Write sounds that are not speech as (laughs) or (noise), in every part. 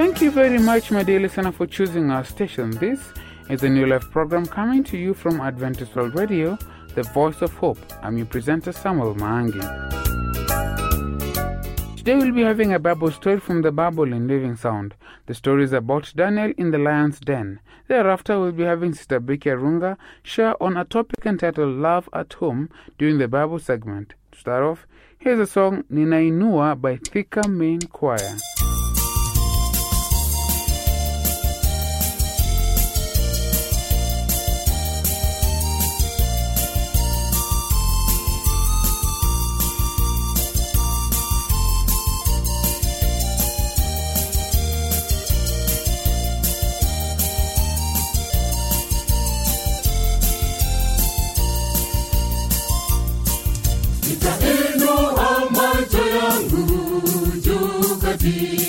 Thank you very much, my dear listener, for choosing our station. This is a New Life program coming to you from Adventist World Radio, the voice of hope. I'm your presenter, Samuel Maangi. Today we'll be having a Bible story from the Bible in Living Sound. The story is about Daniel in the lion's den. Thereafter, we'll be having Sister Becky Arunga share on a topic entitled Love at Home during the Bible segment. To start off, here's a song Ninainua by Thika Main Choir. Juu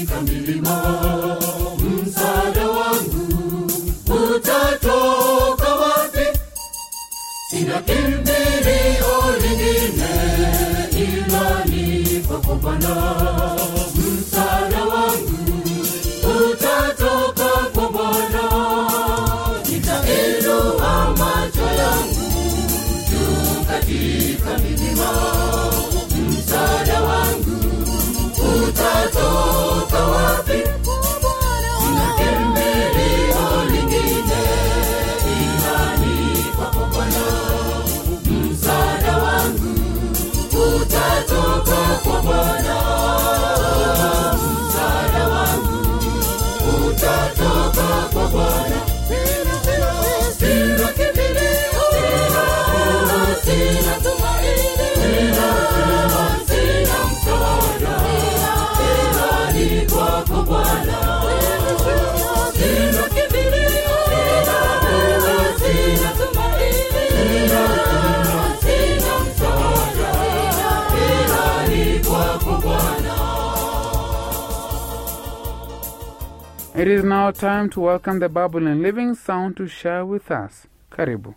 It is now time to welcome the Bible in Living Sound to share with us. Karibu.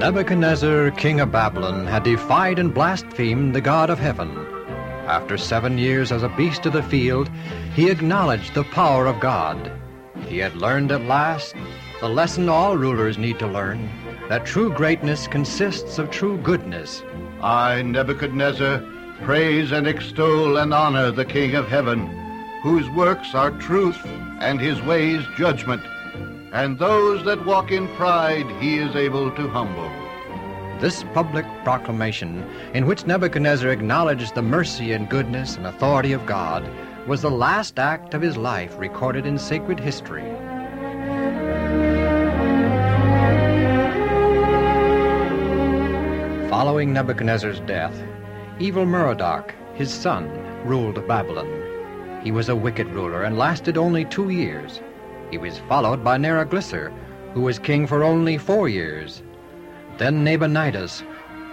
Nebuchadnezzar, king of Babylon, had defied and blasphemed the God of heaven. After seven years as a beast of the field, he acknowledged the power of God. He had learned at last the lesson all rulers need to learn that true greatness consists of true goodness. I, Nebuchadnezzar, praise and extol and honor the King of heaven, whose works are truth and his ways judgment, and those that walk in pride he is able to humble. This public proclamation, in which Nebuchadnezzar acknowledged the mercy and goodness and authority of God, was the last act of his life recorded in sacred history. Following Nebuchadnezzar's death, evil Merodach, his son, ruled Babylon. He was a wicked ruler and lasted only two years. He was followed by Neriglissar, who was king for only four years. Then Nabonidus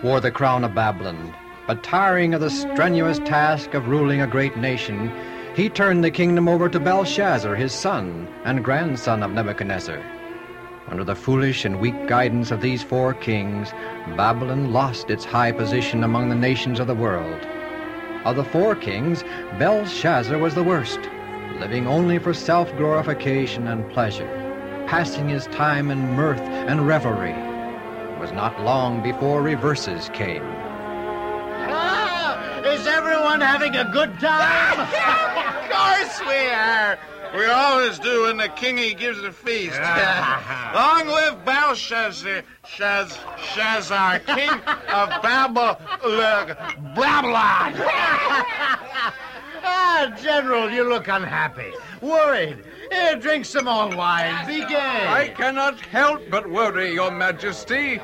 wore the crown of Babylon, but tiring of the strenuous task of ruling a great nation, he turned the kingdom over to Belshazzar, his son and grandson of Nebuchadnezzar. Under the foolish and weak guidance of these four kings, Babylon lost its high position among the nations of the world. Of the four kings, Belshazzar was the worst, living only for self glorification and pleasure, passing his time in mirth and revelry. It was not long before reverses came. Ah, is everyone having a good time? (laughs) of course we are. We always do when the kingy gives a feast. (laughs) Long live Belshazzar, Shaz, Shazar, king (laughs) of Babel, Babylon. (laughs) ah, General, you look unhappy, worried. Here, drink some more wine. Be gay. I cannot help but worry, Your Majesty.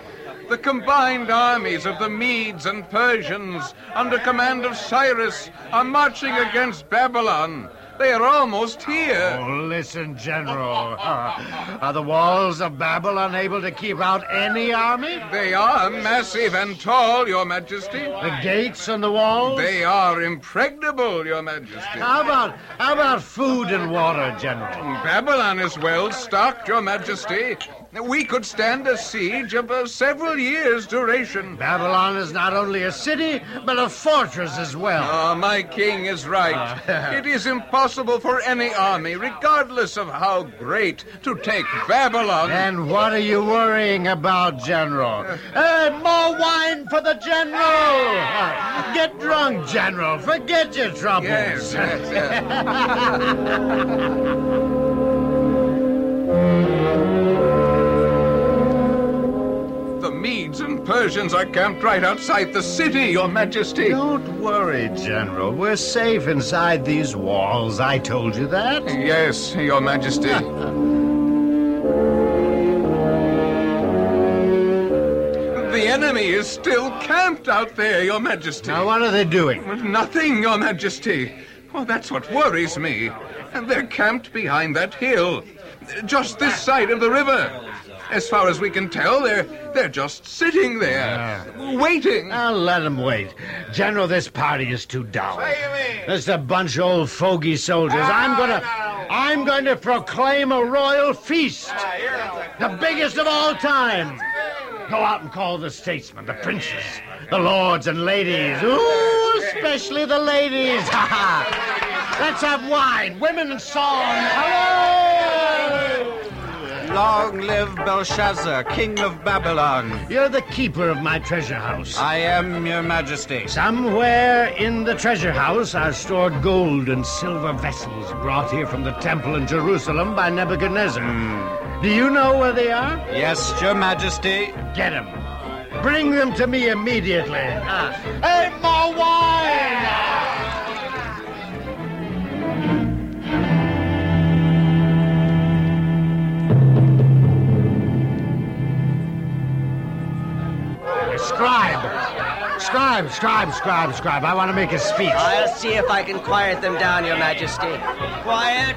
The combined armies of the Medes and Persians, under command of Cyrus, are marching against Babylon. They are almost here. Oh, listen, General. (laughs) are the walls of Babylon unable to keep out any army? They are massive and tall, Your Majesty. The gates and the walls? They are impregnable, Your Majesty. How about how about food and water, General? Babylon is well stocked, Your Majesty. We could stand a siege of uh, several years' duration. Babylon is not only a city, but a fortress as well. Ah, my king is right. (laughs) it is impossible for any army, regardless of how great, to take Babylon. And what are you worrying about, General? (laughs) Hey, more wine for the General! (laughs) Get drunk, General. Forget your troubles. Yes, yes, yes. Medes and Persians are camped right outside the city, Your Majesty. Don't worry, General. We're safe inside these walls. I told you that. Yes, Your Majesty. (laughs) the enemy is still camped out there, Your Majesty. Now, what are they doing? Nothing, Your Majesty. Well, that's what worries me. And they're camped behind that hill, just this side of the river. As far as we can tell, they're they're just sitting there, waiting. I'll let them wait. General, this party is too dull. Just a bunch of old fogey soldiers. Ah, I'm gonna I'm going to proclaim a royal feast. Ah, the biggest of all time. Go out and call the statesmen, the princes, the lords and ladies. Ooh, especially the ladies. (laughs) Ha ha. Let's have wine, women and song. Hello! Long live Belshazzar, king of Babylon. You're the keeper of my treasure house. I am your majesty. Somewhere in the treasure house are stored gold and silver vessels brought here from the temple in Jerusalem by Nebuchadnezzar. Do you know where they are? Yes, your majesty. Get them. Bring them to me immediately. Ah. Hey, more wine! Scribe! Scribe, scribe, scribe, scribe. I want to make a speech. I'll see if I can quiet them down, Your Majesty. Quiet!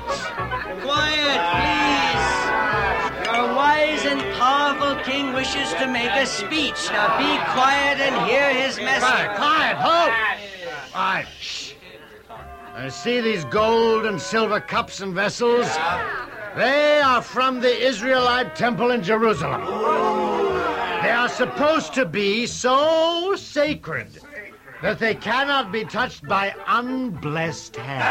Quiet, please! Your wise and powerful king wishes to make a speech. Now be quiet and hear his message. Quiet, quiet, hold! Quiet, shh. I see these gold and silver cups and vessels. They are from the Israelite temple in Jerusalem. They are supposed to be so sacred that they cannot be touched by unblessed hands.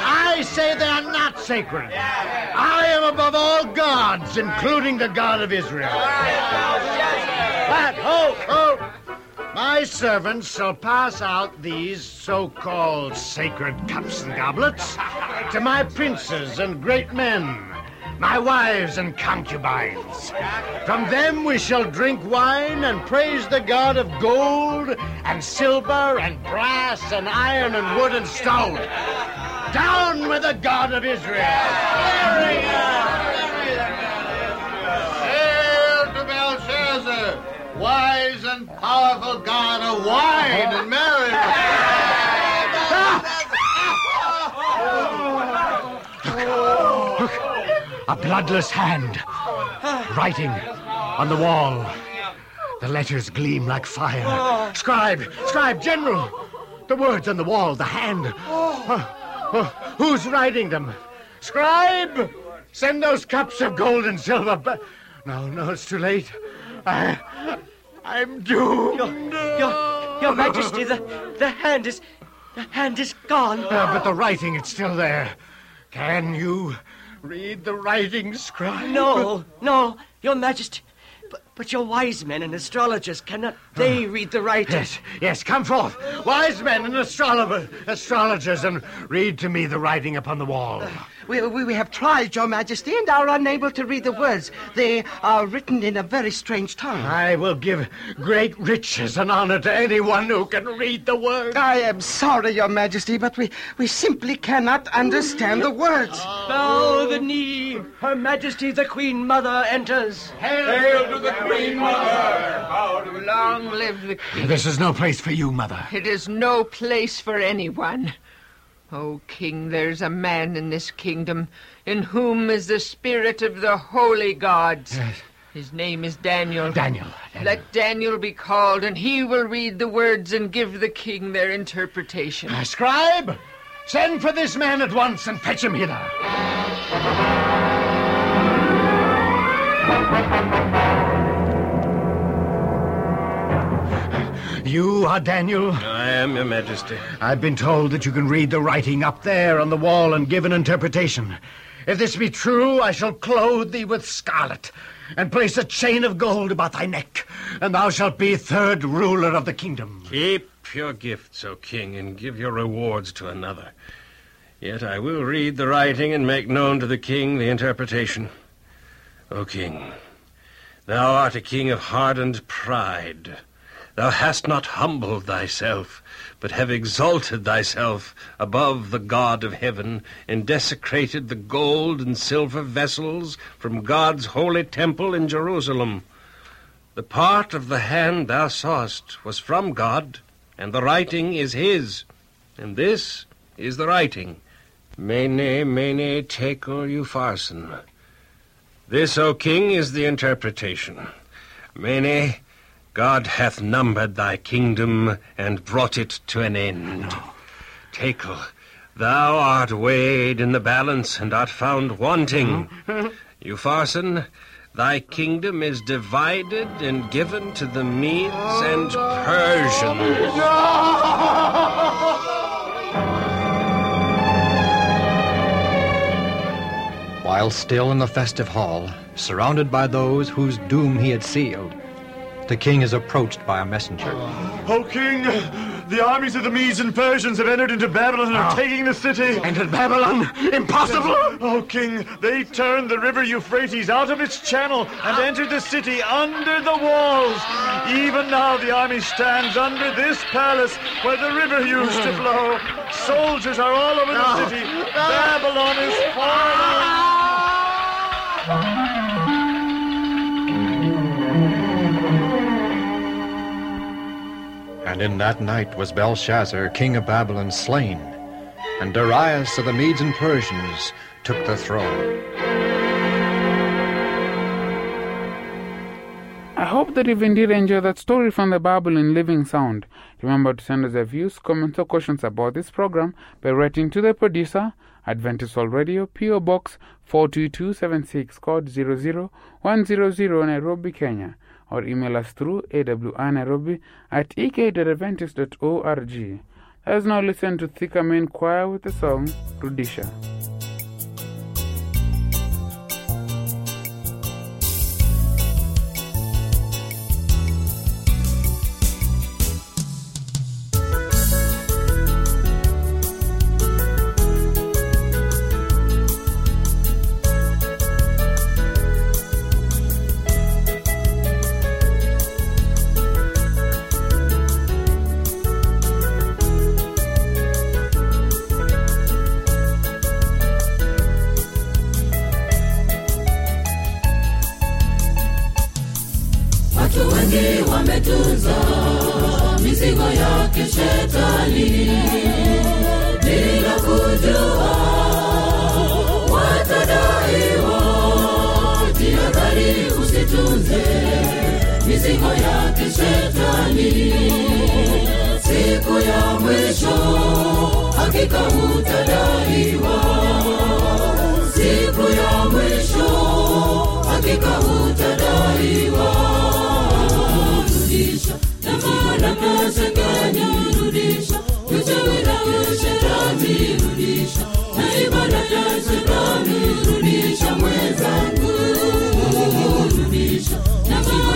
I say they are not sacred. I am above all gods, including the God of Israel. But, ho, ho! My servants shall pass out these so-called sacred cups and goblets to my princes and great men, my wives and concubines. From them we shall drink wine and praise the God of gold and silver and brass and iron and wood and stone. Down with the God of Israel! Hail to Belshazzar, wise and powerful God of wine and merriment. A bloodless hand, writing on the wall. The letters gleam like fire. Scribe, scribe, general. The words on the wall, the hand. Oh, oh, who's writing them? Scribe, send those cups of gold and silver. But no, no, it's too late. I, I'm doomed. Your, your, your Majesty, the, the hand is, the hand is gone. Uh, but the writing, it's still there. Can you read the writing, scribe? No, no, Your Majesty. But, but your wise men and astrologers cannot they oh. read the writing? Yes, yes, come forth, wise men and astrologer, astrologers, and read to me the writing upon the wall. We, we, we have tried, Your Majesty, and are unable to read the words. They are written in a very strange tongue. I will give great riches and honor to anyone who can read the words. I am sorry, Your Majesty, but we, we simply cannot understand the words. Bow the knee. Her Majesty the Queen Mother enters. Hail to the Queen Mother! Bow to the Long live the king. This is no place for you, mother. It is no place for anyone. O king, there's a man in this kingdom in whom is the spirit of the holy gods. His name is Daniel. Daniel. Let Daniel be called, and he will read the words and give the king their interpretation. Uh, Scribe, send for this man at once and fetch him hither. You are Daniel? I am, Your Majesty. I've been told that you can read the writing up there on the wall and give an interpretation. If this be true, I shall clothe thee with scarlet and place a chain of gold about thy neck, and thou shalt be third ruler of the kingdom. Keep your gifts, O king, and give your rewards to another. Yet I will read the writing and make known to the king the interpretation. O king, thou art a king of hardened pride. Thou hast not humbled thyself, but have exalted thyself above the God of heaven, and desecrated the gold and silver vessels from God's holy temple in Jerusalem. The part of the hand thou sawest was from God, and the writing is his. And this is the writing. Mene, mene, tekel, upharsin. This, O king, is the interpretation. Mene, God hath numbered thy kingdom and brought it to an end. Tekel, thou art weighed in the balance and art found wanting. Upharsin, thy kingdom is divided and given to the Medes and Persians. While still in the festive hall, surrounded by those whose doom he had sealed, the king is approached by a messenger. O king, the armies of the Medes and Persians have entered into Babylon and are ah. taking the city. Entered Babylon? Impossible! O king, they turned the river Euphrates out of its channel and ah. entered the city under the walls. Even now the army stands under this palace where the river used to (laughs) flow. Soldiers are all over the ah. city. Babylon is falling. And in that night was Belshazzar, king of Babylon, slain, and Darius of the Medes and Persians took the throne. I hope that you've indeed enjoyed that story from the Bible in living sound. Remember to send us your views, comments, or questions about this program by writing to the producer, Adventist World Radio, P.O. Box 42276, code 00100, Nairobi, Kenya, or email us through awrnairobi at ek.adventist.org. Let us now listen to Thika Main Choir with the song Rudisha.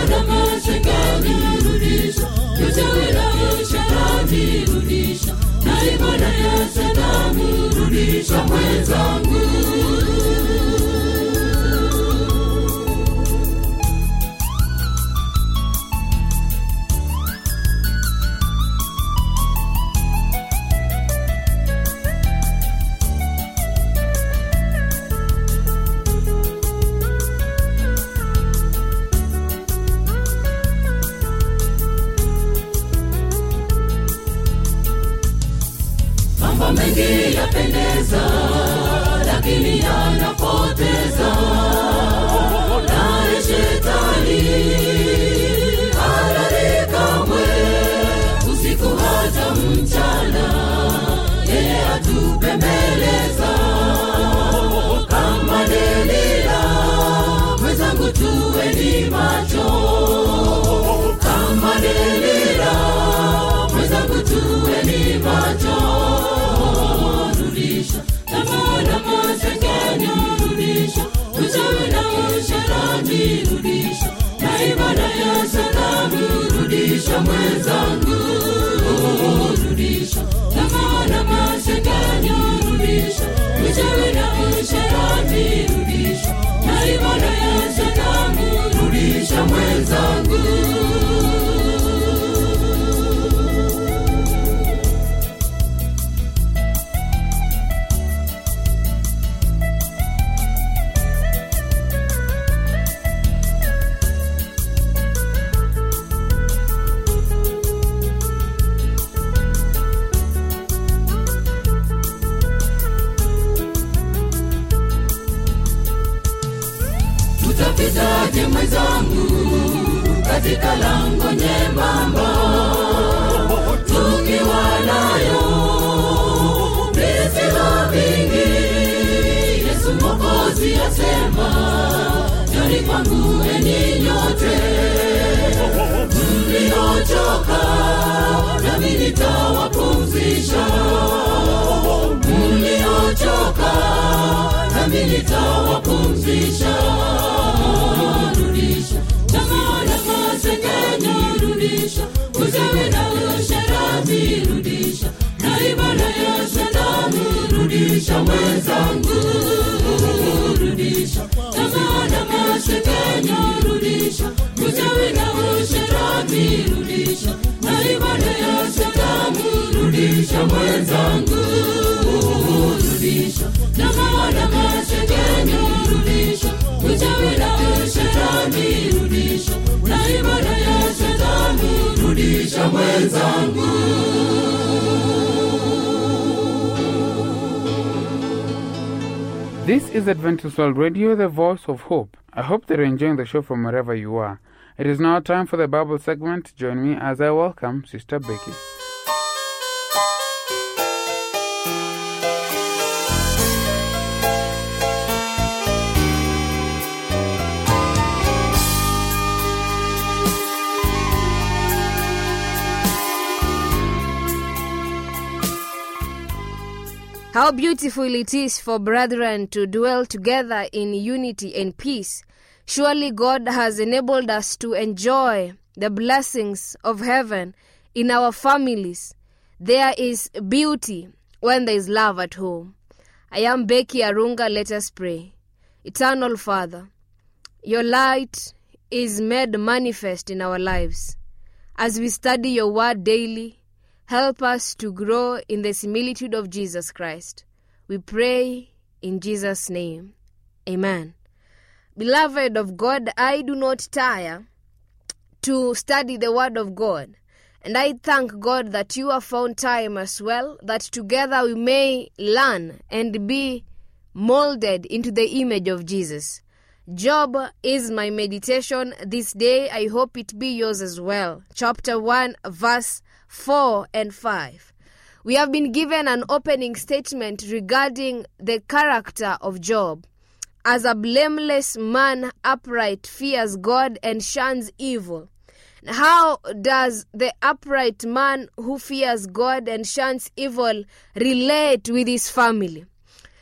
Ibada shetani na ibada ya shetani rudisha mwenzangu rudisha mwenzangu. Rudisha. Lamana mashakani rudisha. Mchewe na usharati rudisha. Na ibada ya shanamu rudisha mwenzangu. Tutapitaje mwenzangu katika lango nyembamba tukiwa nayo mizigo vingi yesu mokozi asema joni kwangu enyi nyote mliochoka nami nitawapumzisha. Mliochoka nami nitawapumzisha rudisha. Tamaa na masengenyo rudisha uzewe na usherati rudisha. Na ibada ya shetani rudisha. Mwenzangu rudisha. Tamaa na masengenyo rudisha uzewe na usherati rudisha. Na ibada ya shetani rudisha. Mwenzangu This is Adventist World Radio, the voice of hope. I hope that you're enjoying the show from wherever you are. It is now time for the Bible segment. Join me as I welcome Sister Becky. How beautiful it is for brethren to dwell together in unity and peace. Surely God has enabled us to enjoy the blessings of heaven in our families. There is beauty when there is love at home. I am Becky Arunga. Let us pray. Eternal Father, your light is made manifest in our lives. As we study your word daily, help us to grow in the similitude of Jesus Christ. We pray in Jesus' name. Amen. Beloved of God, I do not tire to study the Word of God. And I thank God that you have found time as well, that together we may learn and be molded into the image of Jesus. Job is my meditation this day. I hope it be yours as well. Chapter 1, verse 4 and 5. We have been given an opening statement regarding the character of Job. As a blameless man, upright, fears God and shuns evil. How does the upright man who fears God and shuns evil relate with his family?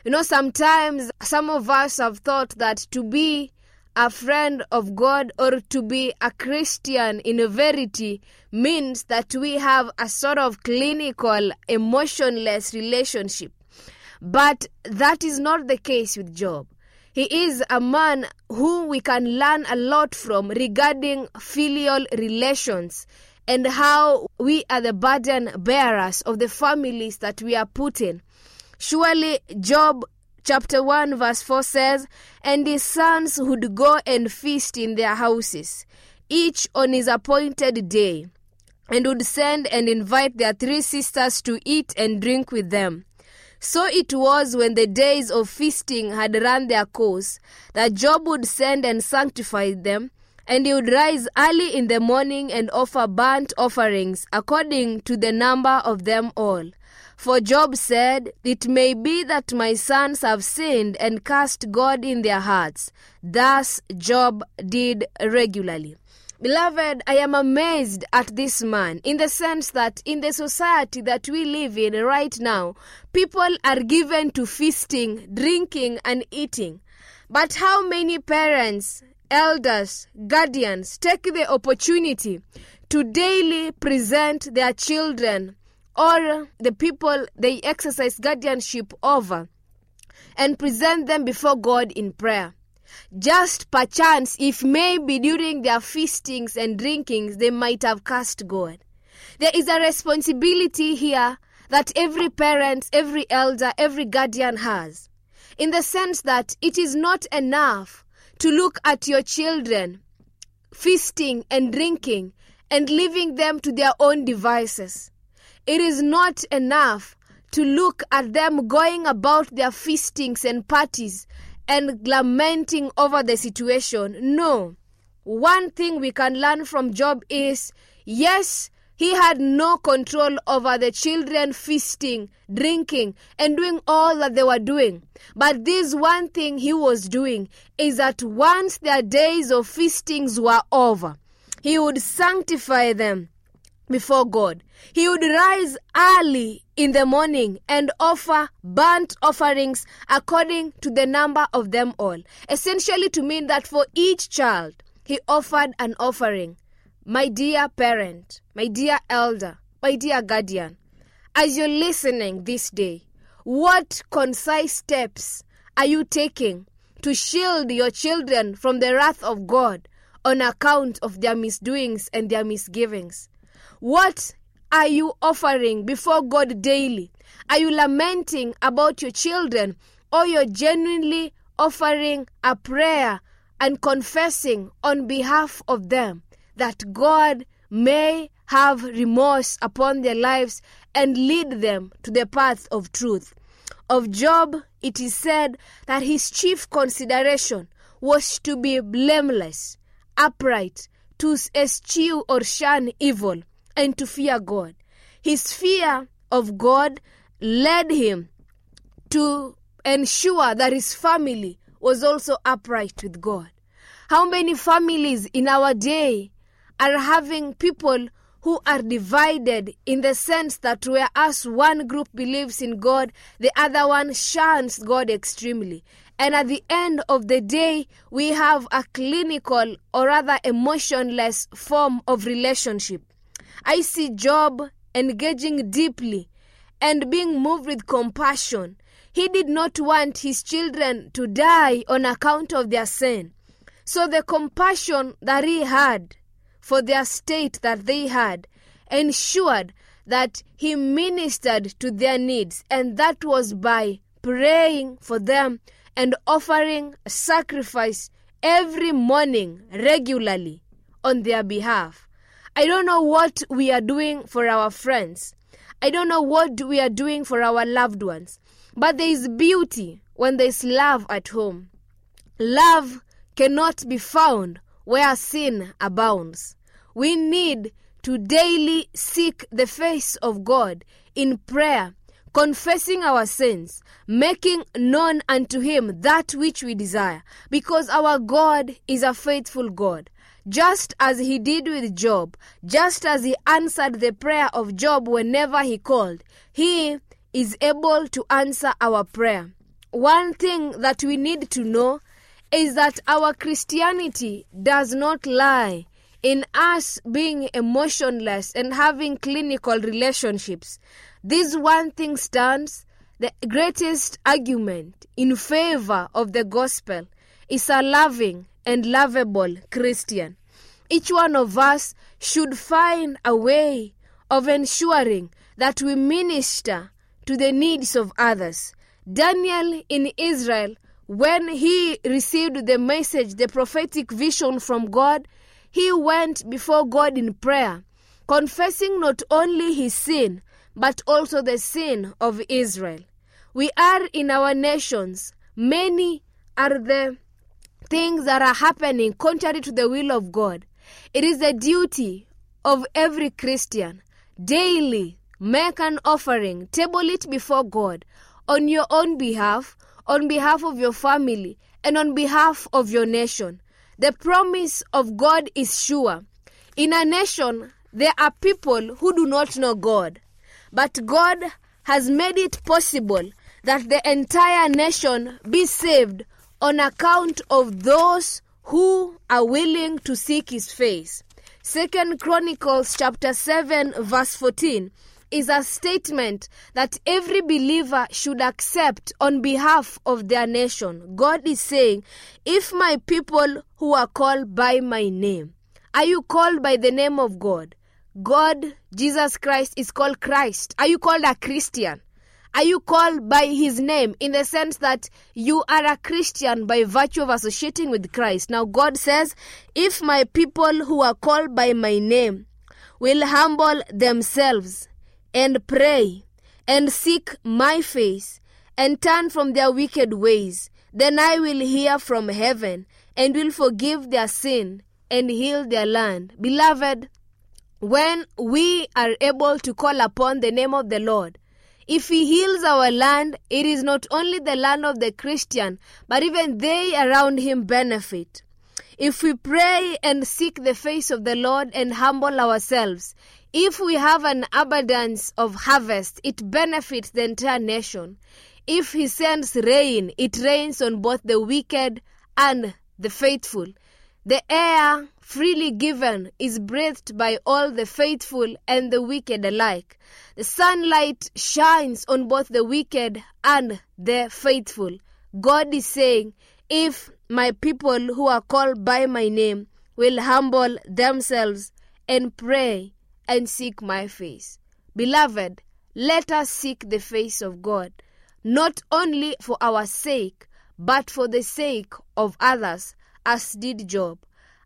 You know, sometimes some of us have thought that to be a friend of God or to be a Christian in verity means that we have a sort of clinical, emotionless relationship. But that is not the case with Job. He is a man who we can learn a lot from regarding filial relations and how we are the burden bearers of the families that we are put in. Surely, Job chapter 1, verse 4 says, And his sons would go and feast in their houses, each on his appointed day, and would send and invite their three sisters to eat and drink with them. So it was when the days of feasting had run their course that Job would send and sanctify them, and he would rise early in the morning and offer burnt offerings according to the number of them all. For Job said, It may be that my sons have sinned and cast God in their hearts. Thus Job did regularly. Beloved, I am amazed at this man in the sense that in the society that we live in right now, people are given to feasting, drinking, and eating. But how many parents, elders, guardians take the opportunity to daily present their children or the people they exercise guardianship over and present them before God in prayer. Just perchance, if maybe during their feastings and drinkings they might have cursed God. There is a responsibility here that every parent, every elder, every guardian has, in the sense that it is not enough to look at your children feasting and drinking and leaving them to their own devices. It is not enough to look at them going about their feastings and parties and lamenting over the situation. No. One thing we can learn from Job is yes, he had no control over the children feasting, drinking, and doing all that they were doing. But this one thing he was doing is that once their days of feastings were over, he would sanctify them before God. He would rise early in the morning and offer burnt offerings according to the number of them all. Essentially, to mean that for each child, he offered an offering. My dear parent, my dear elder, my dear guardian, as you're listening this day, what concise steps are you taking to shield your children from the wrath of God on account of their misdoings and their misgivings? What are you offering before God daily? Are you lamenting about your children or you're genuinely offering a prayer and confessing on behalf of them that God may have remorse upon their lives and lead them to the path of truth? Of Job, it is said that his chief consideration was to be blameless, upright, to eschew or shun evil, and to fear God. His fear of God led him to ensure that his family was also upright with God. How many families in our day are having people who are divided in the sense that whereas one group believes in God, the other one shuns God extremely. And at the end of the day, we have a clinical or rather emotionless form of relationship. I see Job engaging deeply and being moved with compassion. He did not want his children to die on account of their sin. So the compassion that he had for their state that they had ensured that he ministered to their needs, and that was by praying for them and offering sacrifice every morning regularly on their behalf. I don't know what we are doing for our friends. I don't know what we are doing for our loved ones. But there is beauty when there is love at home. Love cannot be found where sin abounds. We need to daily seek the face of God in prayer, confessing our sins, making known unto Him that which we desire, because our God is a faithful God. Just as He did with Job, just as He answered the prayer of Job whenever He called, He is able to answer our prayer. One thing that we need to know is that our Christianity does not lie in us being emotionless and having clinical relationships. This one thing stands the greatest argument in favor of the gospel is a loving and lovable Christian. Each one of us should find a way of ensuring that we minister to the needs of others. Daniel in Israel, when he received the message, the prophetic vision from God, he went before God in prayer, confessing not only his sin, but also the sin of Israel. We are in our nations, many are the things that are happening contrary to the will of God. It is the duty of every Christian daily make an offering, table it before God on your own behalf, on behalf of your family, and on behalf of your nation. The promise of God is sure. In a nation, there are people who do not know God, but God has made it possible that the entire nation be saved on account of those who are willing to seek His face. Second Chronicles chapter 7 verse 14 is a statement that every believer should accept on behalf of their nation. God is saying, if my people who are called by my name, are you called by the name of God? God, Jesus Christ, is called Christ. Are you called a Christian? Are you called by his name in the sense that you are a Christian by virtue of associating with Christ? Now, God says, if my people who are called by my name will humble themselves and pray and seek my face and turn from their wicked ways, then I will hear from heaven and will forgive their sin and heal their land. Beloved, when we are able to call upon the name of the Lord, if He heals our land, it is not only the land of the Christian, but even they around Him benefit. If we pray and seek the face of the Lord and humble ourselves, if we have an abundance of harvest, it benefits the entire nation. If He sends rain, it rains on both the wicked and the faithful. The air freely given is breathed by all the faithful and the wicked alike. The sunlight shines on both the wicked and the faithful. God is saying, If my people who are called by my name will humble themselves and pray and seek my face. Beloved, let us seek the face of God, not only for our sake, but for the sake of others, as did Job.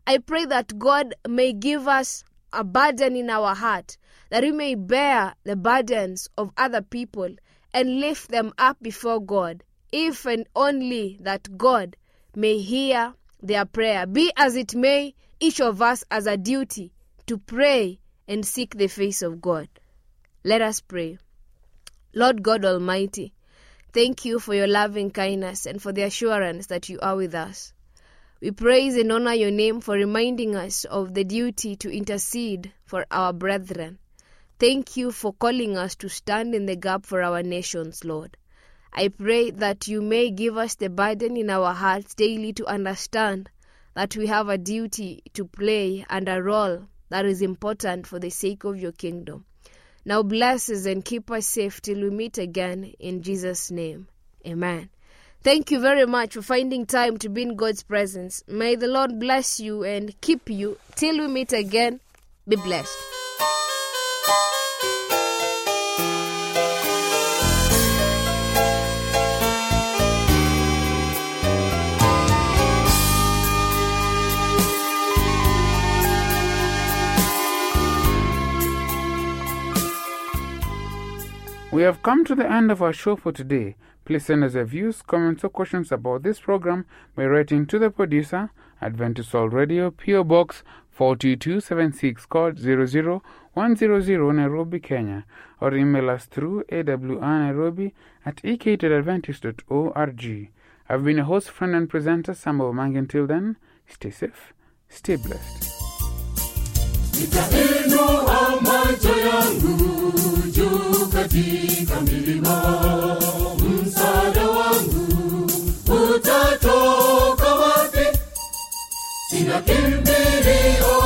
I pray that God may give us a burden in our heart, that we may bear the burdens of other people and lift them up before God, if and only that God may hear their prayer. Be as it may, each of us has a duty to pray and seek the face of God. Let us pray. Lord God Almighty, thank you for your loving kindness and for the assurance that you are with us. We praise and honor your name for reminding us of the duty to intercede for our brethren. Thank you for calling us to stand in the gap for our nations, Lord. I pray that you may give us the burden in our hearts daily to understand that we have a duty to play and a role that is important for the sake of your kingdom. Now bless us and keep us safe till we meet again in Jesus' name. Amen. Thank you very much for finding time to be in God's presence. May the Lord bless you and keep you till we meet again. Be blessed. We have come to the end of our show for today. Please send us your views, comments, or questions about this program by writing to the producer, Adventist World Radio, PO Box 4276, code 00100, Nairobi, Kenya, or email us through awrnairobi at ek.adventist.org. I've been a host, friend, and presenter, Samuel Mang. Until then, stay safe, stay blessed. Katika milima msaada wangu utatoka wapi? Sina kimbilio